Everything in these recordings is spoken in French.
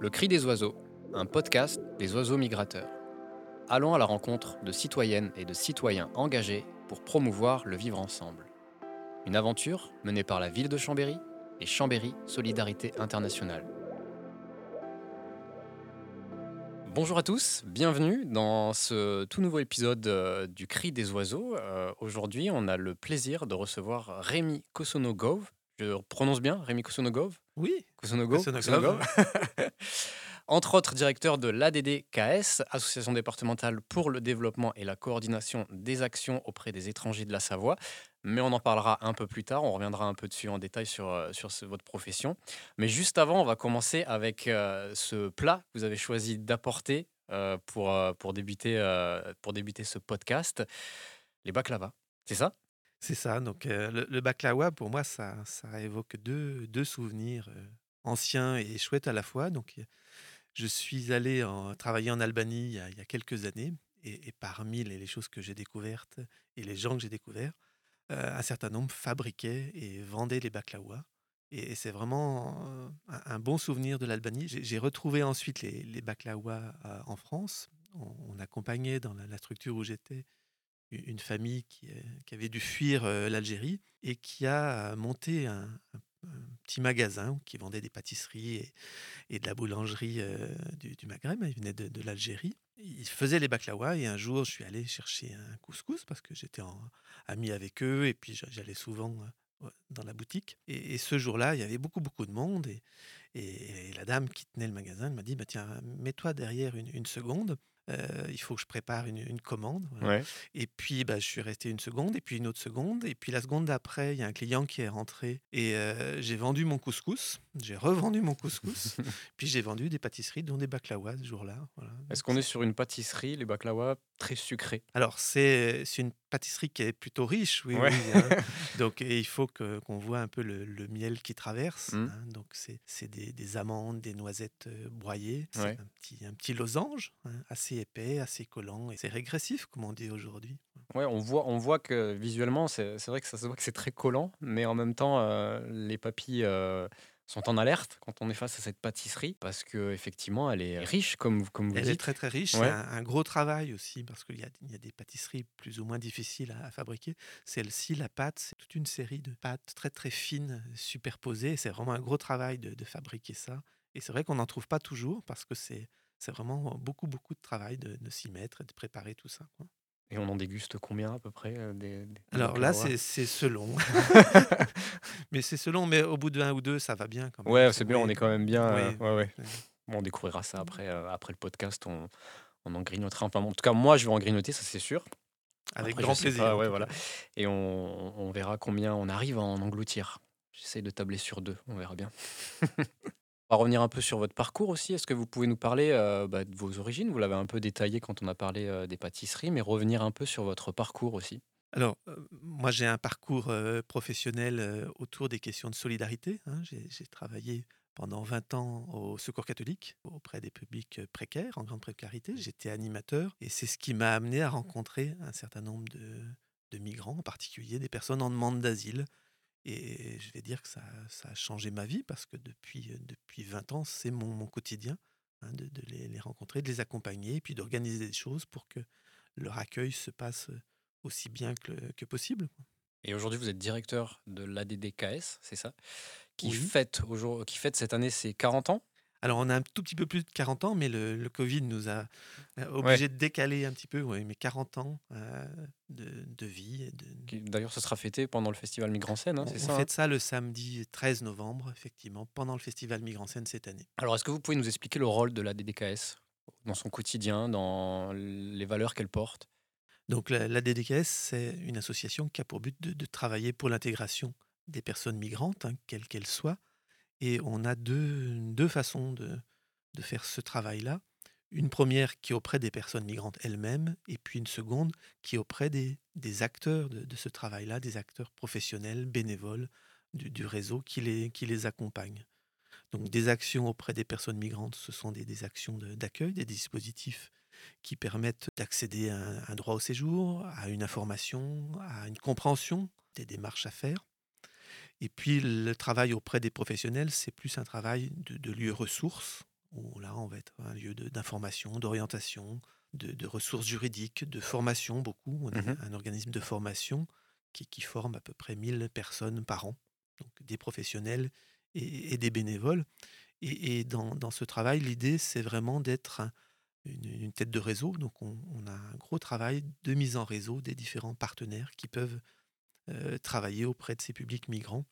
Le cri des oiseaux, un podcast des oiseaux migrateurs. Allons à la rencontre de citoyennes et de citoyens engagés pour promouvoir le vivre ensemble. Une aventure menée par la ville de Chambéry et Chambéry Solidarité Internationale. Bonjour à tous, bienvenue dans ce tout nouveau épisode euh, du Cri des oiseaux. Euh, Aujourd'hui, on a le plaisir de recevoir Rémi Kosonogov. Je prononce bien Rémi Kosonogov? Oui, Kosonogov. Entre autres, directeur de l'ADDKS, Association départementale pour le développement et la coordination des actions auprès des étrangers de la Savoie. Mais on en parlera un peu plus tard, on reviendra un peu dessus en détail sur, euh, sur ce- votre profession. Mais juste avant, on va commencer avec euh, ce plat que vous avez choisi d'apporter euh, pour, euh, pour, débuter, pour débuter ce podcast, les baklava. C'est ça? C'est ça. Donc le, le baklawa, pour moi, ça, ça évoque deux, souvenirs anciens et chouettes à la fois. Donc je suis allé travailler en Albanie il y a, quelques années. Et, parmi les, choses que j'ai découvertes et les gens que j'ai découverts, un certain nombre fabriquaient et vendaient les baklawas. Et, c'est vraiment un, bon souvenir de l'Albanie. J'ai retrouvé ensuite les, les baklawas euh, en France. On, accompagnait dans la, structure où j'étais une famille qui, euh, qui avait dû fuir euh, l'Algérie et qui a euh, monté un, petit magasin qui vendait des pâtisseries et, de la boulangerie du, Maghreb. Il venait de, l'Algérie. Ils faisaient les baklawas et un jour, je suis allé chercher un couscous parce que j'étais ami avec eux et puis j'a- j'allais souvent dans la boutique. Et, ce jour-là, il y avait beaucoup, beaucoup de monde et, la dame qui tenait le magasin m'a dit, bah, tiens, mets-toi derrière une seconde. Euh, il faut que je prépare une, une commande. Voilà. Ouais. Et puis, bah, je suis resté une seconde, et puis une autre seconde, et puis la seconde d'après, il y a un client qui est rentré, et euh, j'ai vendu mon couscous, j'ai revendu mon couscous, puis j'ai vendu des pâtisseries, dont des baklawas ce jour-là. voilà. Est-ce qu'on est sur une pâtisserie, les baklava, très sucrés Alors, c'est une pâtisserie qui est plutôt riche, oui, Ouais. oui. hein. Donc, et il faut qu'on voit un peu le, le miel qui traverse. Mm. hein. Donc, c'est des, des amandes, des noisettes euh, broyées. C'est Ouais. un, petit, un petit losange, hein, assez épais, assez collant, et c'est régressif, comme on dit aujourd'hui. Ouais, on voit, on voit que visuellement, c'est c'est vrai que ça se voit que c'est très collant, mais en même temps, euh, les papilles euh, sont en alerte quand on est face à cette pâtisserie, parce que effectivement, elle est riche, comme, vous- comme vous Elle est dites. très très riche. Ouais. C'est un, un gros travail aussi parce qu'il y y a des pâtisseries plus ou moins difficiles à, à fabriquer. Celle-ci, la pâte, c'est toute une série de pâtes très très fines superposées. C'est vraiment un gros travail de, de fabriquer ça. Et c'est vrai qu'on n'en trouve pas toujours parce que c'est c'est vraiment beaucoup beaucoup de travail de, de s'y mettre et de préparer tout ça. quoi. Et on en déguste combien à peu près euh, des, des- des Alors là, c'est selon. mais c'est selon, mais au bout d'un ou deux, ça va bien quand même. Ouais, c'est bien, on est quand même bien. euh, ouais, ouais. Bon, on découvrira ça après, euh, après le podcast. On, on en grignotera. Enfin, en tout cas, moi, je vais en grignoter, ça c'est sûr. Avec Après, grand plaisir. pas, ouais, voilà. Et on, on verra combien on arrive à en engloutir. J'essaye de tabler sur deux, on verra bien. On va revenir un peu sur votre parcours aussi. Est-ce que vous pouvez nous parler euh, bah, de vos origines? Vous l'avez un peu détaillé quand on a parlé euh, des pâtisseries, mais revenir un peu sur votre parcours aussi. Alors, euh, moi, j'ai un parcours professionnel autour des questions de solidarité. hein. J'ai travaillé pendant 20 ans au Secours catholique, auprès des publics précaires, en grande précarité. J'étais animateur et c'est ce qui m'a amené à rencontrer un certain nombre de migrants, en particulier des personnes en demande d'asile. Et je vais dire que ça, ça a changé ma vie parce que depuis, euh, depuis 20 ans, c'est mon, mon quotidien hein, de, de les, les rencontrer, de les accompagner et puis d'organiser des choses pour que leur accueil se passe euh, aussi bien que, que possible. Et aujourd'hui, vous êtes directeur de l'ADDKS, c'est ça? Qui, Oui. fête qui fête cette année ses 40 ans? Alors, on a un tout petit peu plus de 40 ans, mais le, le Covid nous a euh, obligés de décaler un petit peu, ouais, mais 40 ans euh, de, de vie. de- D'ailleurs, ce sera fêté pendant le festival Migrant Scène, hein, on c'est on ça hein? fête ça le samedi 13 novembre, effectivement, pendant le festival Migrant Scène cette année. Alors, est-ce que vous pouvez nous expliquer le rôle de l'ADDKS dans son quotidien, dans les valeurs qu'elle porte? Donc, la, la DDKS, c'est une association qui a pour but de, de travailler pour l'intégration des personnes migrantes, hein, quelles qu'elles soient. Et on a deux, façons de, de faire ce travail-là. Une première qui est auprès des personnes migrantes elles-mêmes, et puis une seconde qui est auprès des, acteurs de, ce travail-là, des acteurs professionnels, bénévoles du, réseau qui les, qui accompagnent. Donc des actions auprès des personnes migrantes, ce sont des, actions d'accueil, des dispositifs qui permettent d'accéder à un droit au séjour, à une information, à une compréhension des démarches à faire. Et puis le travail auprès des professionnels, c'est plus un travail de, de lieu ressources où là, on va être un lieu d'information, d'orientation, de, ressources juridiques, de formation, beaucoup. On est Mmh un organisme de formation qui, qui, forme à peu près 1000 personnes par an, donc des professionnels et, des bénévoles. Et, dans, ce travail, l'idée, c'est vraiment d'être une, tête de réseau. Donc, on, a un gros travail de mise en réseau des différents partenaires qui peuvent travailler auprès de ces publics migrants,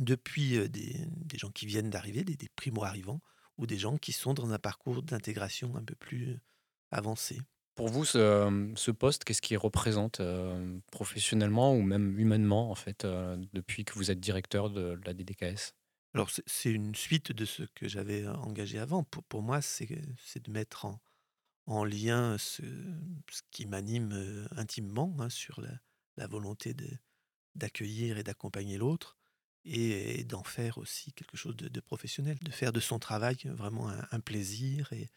depuis euh, des, gens qui viennent d'arriver, des, des primo-arrivants, ou des gens qui sont dans un parcours d'intégration un peu plus avancé. Pour vous, ce, poste, qu'est-ce qu'il représente euh, professionnellement ou même humainement, en fait, depuis que vous êtes directeur de la DDKS alors, c'est une suite de ce que j'avais engagé avant. Pour, pour moi, c'est de mettre en, en lien ce, ce qui m'anime intimement hein, sur la, la volonté d'accueillir et d'accompagner l'autre et, d'en faire aussi quelque chose de, professionnel, de faire de son travail vraiment un, plaisir et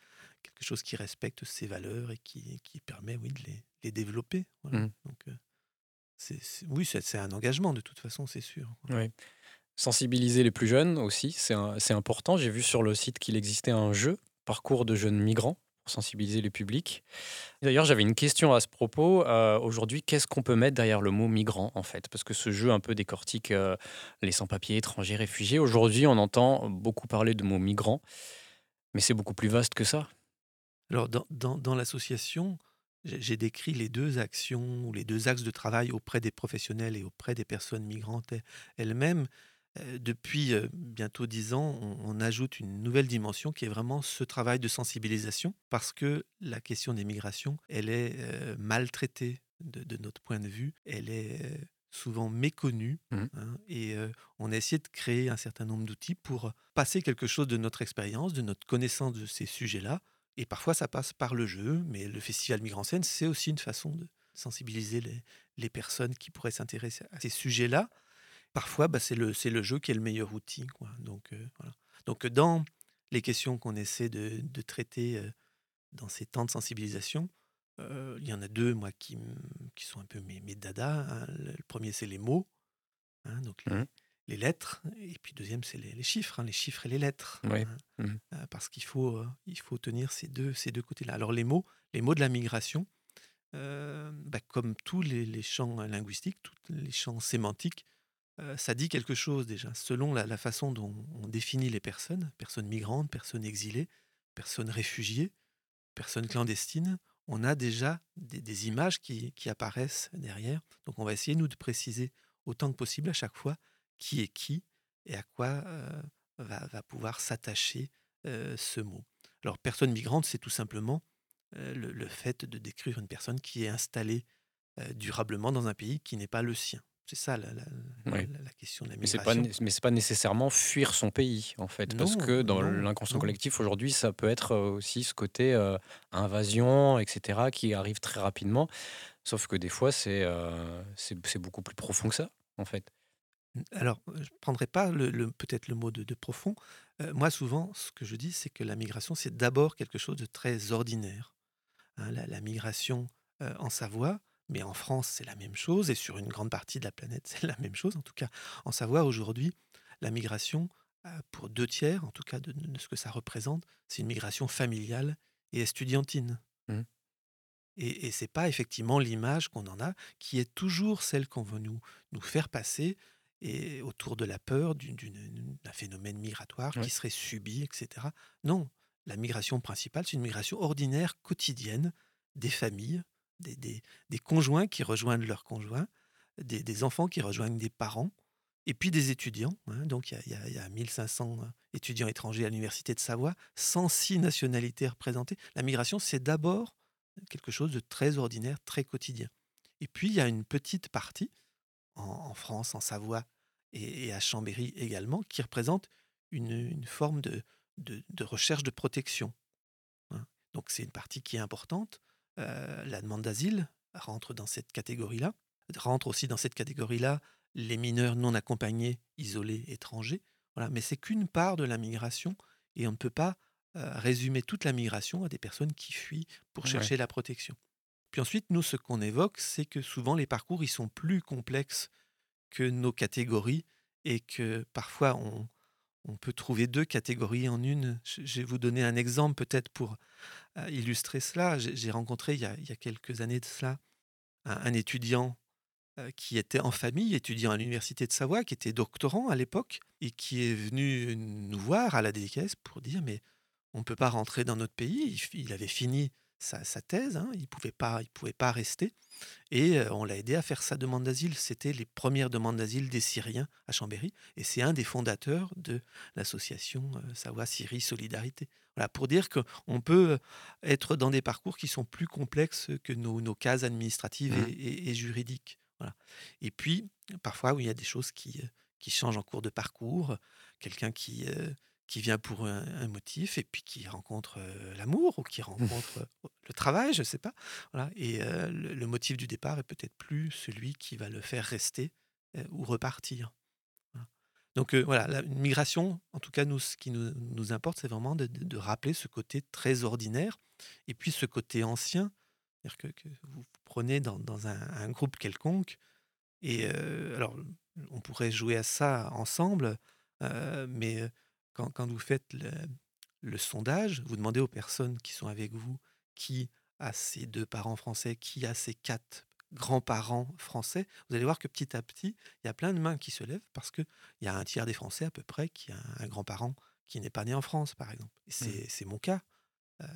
quelque chose qui respecte ses valeurs et qui, qui permet oui, de les, les développer. Mmh. Donc, c'est, oui, c'est, un engagement de toute façon, c'est sûr. Oui. Sensibiliser les plus jeunes aussi, c'est important. J'ai vu sur le site qu'il existait un jeu, Parcours de jeunes migrants, sensibiliser les publics. D'ailleurs, j'avais une question à ce propos. Euh, aujourd'hui, qu'est-ce qu'on peut mettre derrière le mot migrant, en fait? Parce que ce jeu un peu décortique euh, les sans-papiers, étrangers, réfugiés. Aujourd'hui, on entend beaucoup parler de mots migrants, mais c'est beaucoup plus vaste que ça. Alors, dans, dans l'association, j'ai décrit les deux actions ou les deux axes de travail auprès des professionnels et auprès des personnes migrantes elles-mêmes depuis bientôt dix ans, on, ajoute une nouvelle dimension qui est vraiment ce travail de sensibilisation, parce que la question des migrations, elle est maltraitée de, notre point de vue, elle est souvent méconnue, mmh. hein, et on a essayé de créer un certain nombre d'outils pour passer quelque chose de notre expérience, de notre connaissance de ces sujets-là, et parfois ça passe par le jeu, mais le Festival Migrants Scène, c'est aussi une façon de sensibiliser les personnes qui pourraient s'intéresser à ces sujets-là parfois, bah, c'est le, le jeu qui est le meilleur outil. Quoi. Donc, euh, voilà. Donc, dans les questions qu'on essaie de, de traiter euh, dans ces temps de sensibilisation, euh, il y en a deux, moi, qui, qui sont un peu mes, mes dadas. Hein. Le, premier, c'est les mots, hein, donc les, mmh. les, lettres. Et puis, le deuxième, c'est les, les, chiffres, hein, les chiffres et les lettres. Mmh. parce qu'il faut, il faut tenir ces deux, ces deux côtés-là. Alors, les mots, les mots de la migration, bah, comme tous les, les champs linguistiques, tous les champs sémantiques, ça dit quelque chose déjà, selon la, façon dont on définit les personnes, personnes migrantes, personnes exilées, personnes réfugiées, personnes clandestines, on a déjà des, images qui, apparaissent derrière. Donc on va essayer, nous, de préciser autant que possible à chaque fois qui est qui et à quoi va, pouvoir s'attacher ce mot. Alors, personne migrante, c'est tout simplement le, fait de décrire une personne qui est installée durablement dans un pays qui n'est pas le sien. C'est ça la, question de la migration. Mais ce n'est pas, nécessairement fuir son pays, en fait. parce que dans l'inconscient collectif, aujourd'hui, ça peut être euh, aussi ce côté euh, invasion, etc., qui arrive très rapidement. Sauf que des fois, c'est euh, beaucoup plus profond que ça, en fait. Alors, je ne prendrai pas le, peut-être le mot de, profond. moi, souvent, ce que je dis, c'est que la migration, c'est d'abord quelque chose de très ordinaire. Hein, la, migration en Savoie, mais en France, c'est la même chose, et sur une grande partie de la planète, c'est la même chose. En tout cas, en savoir aujourd'hui, la migration, euh, pour deux tiers, en tout cas de, ce que ça représente, c'est une migration familiale et estudiantine. Mmh. Et, et ce n'est pas effectivement l'image qu'on en a, qui est toujours celle qu'on veut nous, nous faire passer, et autour de la peur d'un phénomène migratoire qui serait subi, etc. Non, la migration principale, c'est une migration ordinaire, quotidienne, des familles, des, conjoints qui rejoignent leurs conjoints, des, enfants qui rejoignent des parents, et puis des étudiants. Hein. donc il y, y, a 1500 étudiants étrangers à l'Université de Savoie, 106 nationalités représentées. La migration, c'est d'abord quelque chose de très ordinaire, très quotidien. Et puis il y a une petite partie, en, France, en Savoie et, à Chambéry également, qui représente une, forme de, de, recherche de protection. Hein. Donc c'est une partie qui est importante. Euh, la demande d'asile rentre dans cette catégorie-là. Rentre aussi dans cette catégorie-là les mineurs non accompagnés, isolés, étrangers. Voilà. Mais c'est qu'une part de la migration et on ne peut pas euh, résumer toute la migration à des personnes qui fuient pour chercher la protection. Puis ensuite, nous, ce qu'on évoque, c'est que souvent les parcours, ils sont plus complexes que nos catégories et que parfois on, on peut trouver deux catégories en une. Je vais vous donner un exemple peut-être pour euh, illustrer cela. J'ai rencontré il y, a, quelques années de cela un, étudiant euh, qui était en famille, étudiant à l'université de Savoie, qui était doctorant à l'époque et qui est venu nous voir à la DKS pour dire mais on ne peut pas rentrer dans notre pays. Il, avait fini sa, thèse, hein, il ne pouvait, pas, il pouvait pas rester. Et on l'a aidé à faire sa demande d'asile. C'était les premières demandes d'asile des Syriens à Chambéry. Et c'est un des fondateurs de l'association Savoie-Syrie Solidarité. Voilà, pour dire qu'on peut être dans des parcours qui sont plus complexes que nos, cases administratives mmh. et, juridiques. Voilà. Et puis, parfois, il y a des choses qui, qui changent en cours de parcours. Quelqu'un qui, qui vient pour un, motif et puis qui rencontre l'amour ou qui rencontre le travail, je ne sais pas. Voilà. Et le, motif du départ est peut-être plus celui qui va le faire rester ou repartir. Donc voilà, la migration, en tout cas, nous, ce qui nous, importe, c'est vraiment de, rappeler ce côté très ordinaire et puis ce côté ancien. C'est-à-dire que, vous prenez dans, un, un, groupe quelconque et alors on pourrait jouer à ça ensemble, mais quand, vous faites le, sondage, vous demandez aux personnes qui sont avec vous qui a ses deux parents français, qui a ses quatre grands-parents français, vous allez voir que petit à petit, il y a plein de mains qui se lèvent parce qu'il y a un tiers des Français à peu près qui a un grand-parent qui n'est pas né en France, par exemple. Mmh. C'est mon cas. Euh,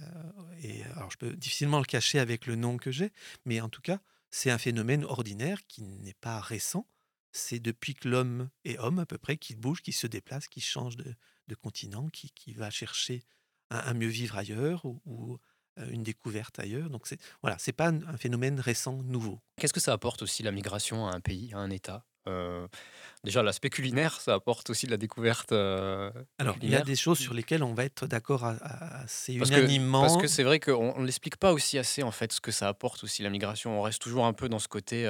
et alors, je peux difficilement le cacher avec le nom que j'ai, mais en tout cas, c'est un phénomène ordinaire qui n'est pas récent. C'est depuis que l'homme est homme, à peu près, qu'il bouge, qu'il se déplace, qu'il change de, de continent qui, qui va chercher un, mieux vivre ailleurs ou, euh, une découverte ailleurs. Donc c'est voilà, c'est pas un phénomène récent, nouveau. Qu'est-ce que ça apporte aussi la migration à un pays, à un État? Euh, Déjà, l'aspect culinaire, ça apporte aussi de la découverte. Euh, Alors, il y a des choses sur lesquelles on va être d'accord assez parce unanimement. Que, parce que c'est vrai qu'on ne l'explique pas aussi assez, en fait, ce que ça apporte aussi la migration. On reste toujours un peu dans ce côté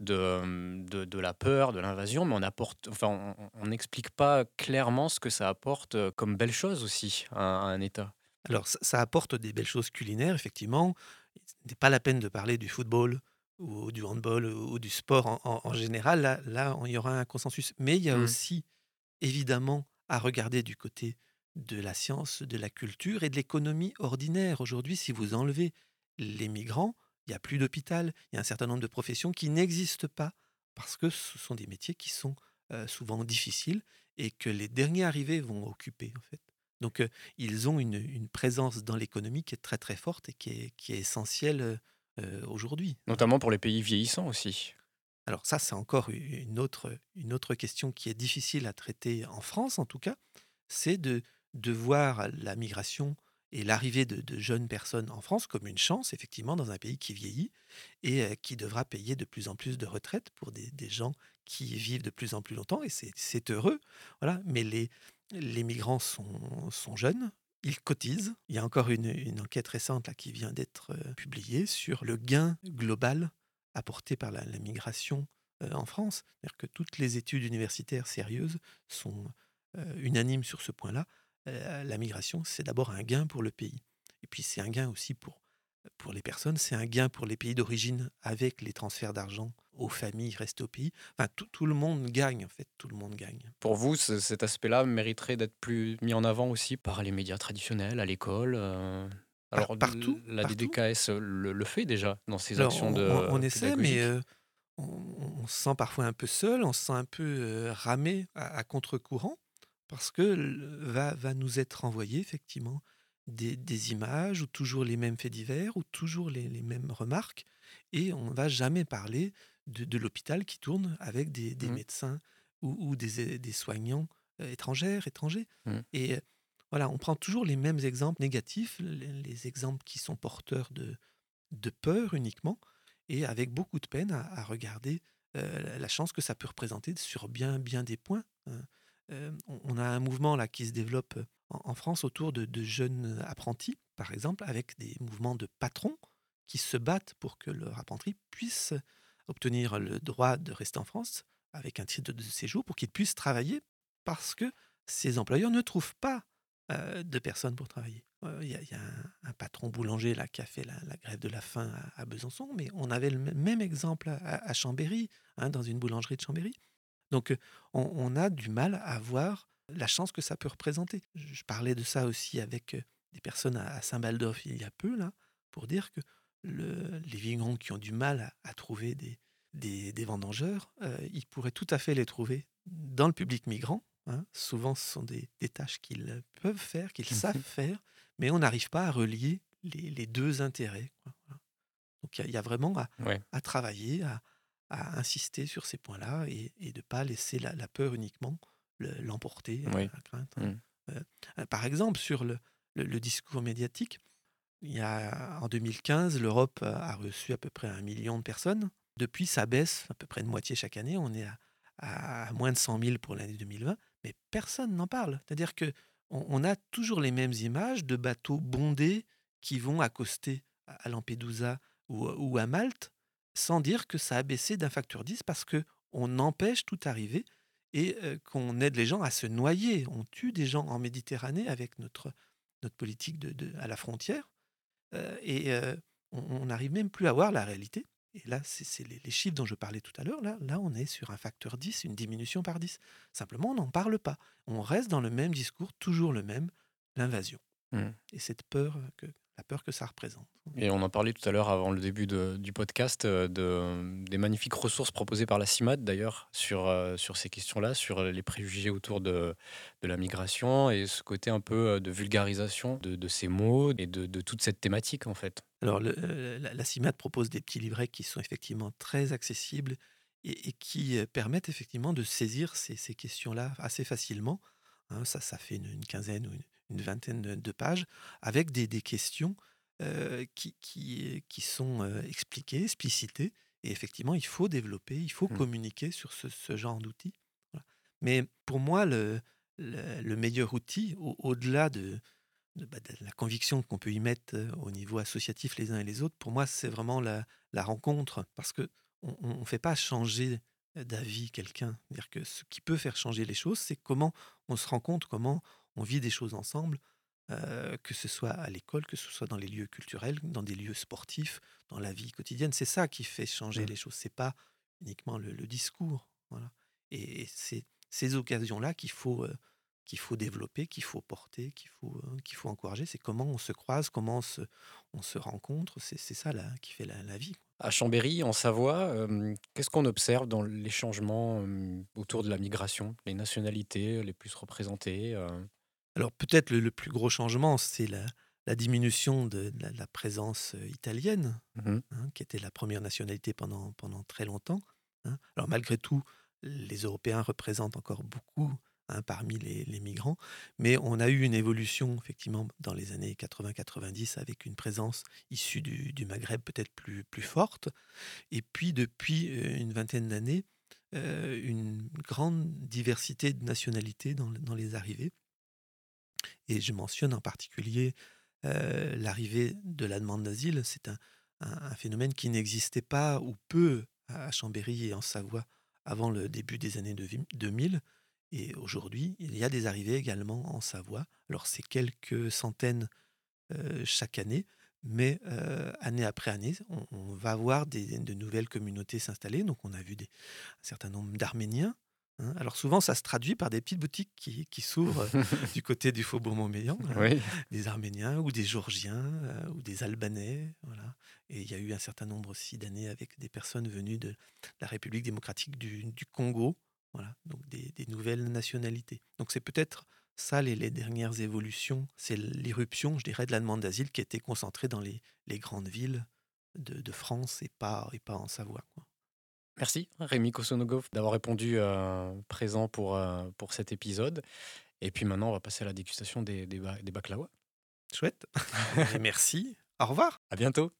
de, de, la peur, de l'invasion, mais on apporte, enfin, on n'explique pas clairement ce que ça apporte comme belle chose aussi à, un État. Alors, ça, apporte des belles choses culinaires, effectivement. Ce n'est pas la peine de parler du football ou du handball ou du sport en, général. Là, là, il y aura un consensus. Mais il y a mmh. aussi, évidemment, à regarder du côté de la science, de la culture et de l'économie ordinaire. Aujourd'hui, si vous enlevez les migrants, il n'y a plus d'hôpital, il y a un certain nombre de professions qui n'existent pas parce que ce sont des métiers qui sont souvent difficiles et que les derniers arrivés vont occuper en fait. Donc ils ont une, présence dans l'économie qui est très très forte et qui est, qui est essentielle aujourd'hui. Notamment pour les pays vieillissants aussi. Alors ça, c'est encore une autre, une autre question qui est difficile à traiter en France en tout cas, c'est de, de voir la migration et l'arrivée de, jeunes personnes en France comme une chance, effectivement, dans un pays qui vieillit et qui devra payer de plus en plus de retraites pour des, gens qui vivent de plus en plus longtemps, et c'est heureux. Voilà. Mais les, migrants sont, jeunes, ils cotisent. Il y a encore une, enquête récente là, qui vient d'être publiée sur le gain global apporté par la, migration en France. C'est-à-dire que toutes les études universitaires sérieuses sont unanimes sur ce point-là. Euh, la migration, c'est d'abord un gain pour le pays. Et puis c'est un gain aussi pour, pour les personnes, c'est un gain pour les pays d'origine avec les transferts d'argent aux familles restées au pays. Enfin, tout, le monde gagne, en fait, tout le monde gagne. Pour vous, cet aspect-là mériterait d'être plus mis en avant aussi par les médias traditionnels, à l'école euh, Alors, partout. La DDKS le, fait déjà dans ses actions de. On, essaie, mais euh, on, se sent parfois un peu seul, on se sent un peu ramé à contre-courant parce que va, va nous être envoyé effectivement des, images ou toujours les mêmes faits divers ou toujours les, mêmes remarques et on ne va jamais parler de, l'hôpital qui tourne avec des, mmh. médecins ou, des, soignants étrangères, étrangers. Mmh. Et voilà, on prend toujours les mêmes exemples négatifs, les, exemples qui sont porteurs de, de peur uniquement et avec beaucoup de peine à, regarder la chance que ça peut représenter sur bien, bien des points. Hein on a un mouvement là qui se développe en, France autour de, jeunes apprentis, par exemple, avec des mouvements de patrons qui se battent pour que leur apprenti puisse obtenir le droit de rester en France avec un titre de séjour pour qu'il puisse travailler parce que ces employeurs ne trouvent pas de personnes pour travailler. Il y, a, un, patron boulanger là qui a fait la, grève de la faim à, Besançon, mais on avait le même exemple à, Chambéry, hein, dans une boulangerie de Chambéry. Donc, on, a du mal à voir la chance que ça peut représenter. Je parlais de ça aussi avec des personnes à Saint-Baldolf il y a peu, là, pour dire que le, les vignerons qui ont du mal à, trouver des, des, vendangeurs, euh, ils pourraient tout à fait les trouver dans le public migrant. Hein. Souvent, ce sont des, tâches qu'ils peuvent faire, qu'ils mmh savent faire, mais on n'arrive pas à relier les, deux intérêts. Donc il y, a vraiment à, travailler, à, insister sur ces points-là et, de ne pas laisser la, peur uniquement l'emporter, la crainte. Hein. Mmh. Euh, euh, par exemple, sur le, le, discours médiatique, il y a, en 2015, l'Europe a reçu à peu près un million de personnes. Depuis, ça baisse à peu près de moitié chaque année. On est à, moins de 100 000 pour l'année 2020, mais personne n'en parle. C'est-à-dire que on, a toujours les mêmes images de bateaux bondés qui vont accoster à Lampedusa ou, à Malte, sans dire que ça a baissé d'un facteur 10 parce que on empêche tout arriver et qu'on aide les gens à se noyer. On tue des gens en Méditerranée avec notre, notre politique de, à la frontière et on n'arrive même plus à voir la réalité. Et là, c'est les, chiffres dont je parlais tout à l'heure. Là, là, on est sur un facteur 10, une diminution par 10. Simplement, on n'en parle pas. On reste dans le même discours, toujours le même, l'invasion. Mmh. Et cette peur que, la peur que ça représente. Et on en parlait tout à l'heure avant le début du podcast, euh, de, des magnifiques ressources proposées par la CIMAD d'ailleurs sur, euh, sur ces questions-là, sur les préjugés autour de, de, la migration et ce côté un peu euh, de vulgarisation de, de ces mots et de, de, toute cette thématique en fait. Alors la, CIMAD propose des petits livrets qui sont effectivement très accessibles et, qui permettent effectivement de saisir ces, ces questions-là assez facilement. Hein, ça, ça fait une, quinzaine ou une, une vingtaine de, pages, avec des, questions qui, qui, qui, sont expliquées, explicitées. Et effectivement, il faut développer, il faut mmh. communiquer sur ce, genre d'outils. Mais pour moi, le, le, meilleur outil, au-delà de, bah, de, la conviction qu'on peut y mettre au niveau associatif les uns et les autres, pour moi, c'est vraiment la, la, rencontre. Parce qu'on ne fait pas changer d'avis quelqu'un. dire que ce qui peut faire changer les choses, c'est comment on se rencontre, comment on vit des choses ensemble, que ce soit à l'école, que ce soit dans les lieux culturels, dans des lieux sportifs, dans la vie quotidienne. C'est ça qui fait changer mmh. les choses. C'est pas uniquement le, discours. Voilà. Et, c'est ces occasions-là qu'il faut, qu'il faut développer, qu'il faut porter, qu'il faut, qu'il faut encourager. C'est comment on se croise, comment on se, on se rencontre. C'est, ça là, qui fait la, vie. À Chambéry, en Savoie, qu'est-ce qu'on observe dans les changements autour de la migration? Les nationalités les plus représentées alors peut-être le, plus gros changement, c'est la, diminution de, la, présence euh, italienne, mmh hein, qui était la première nationalité pendant, pendant très longtemps. Hein. Alors malgré tout, les Européens représentent encore beaucoup hein, parmi les, migrants, mais on a eu une évolution effectivement dans les années 80-90 avec une présence issue du, Maghreb peut-être plus, plus forte, et puis depuis euh, une vingtaine d'années, euh, une grande diversité de nationalités dans les arrivées. Et je mentionne en particulier l'arrivée de la demande d'asile. C'est un, phénomène qui n'existait pas ou peu à Chambéry et en Savoie avant le début des années 2000. Et aujourd'hui, il y a des arrivées également en Savoie. Alors c'est quelques centaines chaque année, mais année après année, on, va voir de nouvelles communautés s'installer. Donc on a vu des, un certain nombre d'Arméniens. Alors souvent, ça se traduit par des petites boutiques qui, qui s'ouvrent euh, du côté du faubourg Montmélian, hein. des Arméniens ou des Georgiens euh, ou des Albanais. Voilà. Et il y a eu un certain nombre aussi d'années avec des personnes venues de la République démocratique du, du Congo, voilà. donc des, des, nouvelles nationalités. Donc c'est peut-être ça les, les, dernières évolutions, c'est l'irruption, je dirais, de la demande d'asile qui était concentrée dans les, les grandes villes de, de, France et pas, et pas en Savoie. Quoi. Merci Rémi Kosonogov d'avoir répondu euh, présent pour, euh, pour cet épisode. Et puis maintenant, on va passer à la dégustation des, des, des baklawas. Chouette. merci. Au revoir. À bientôt.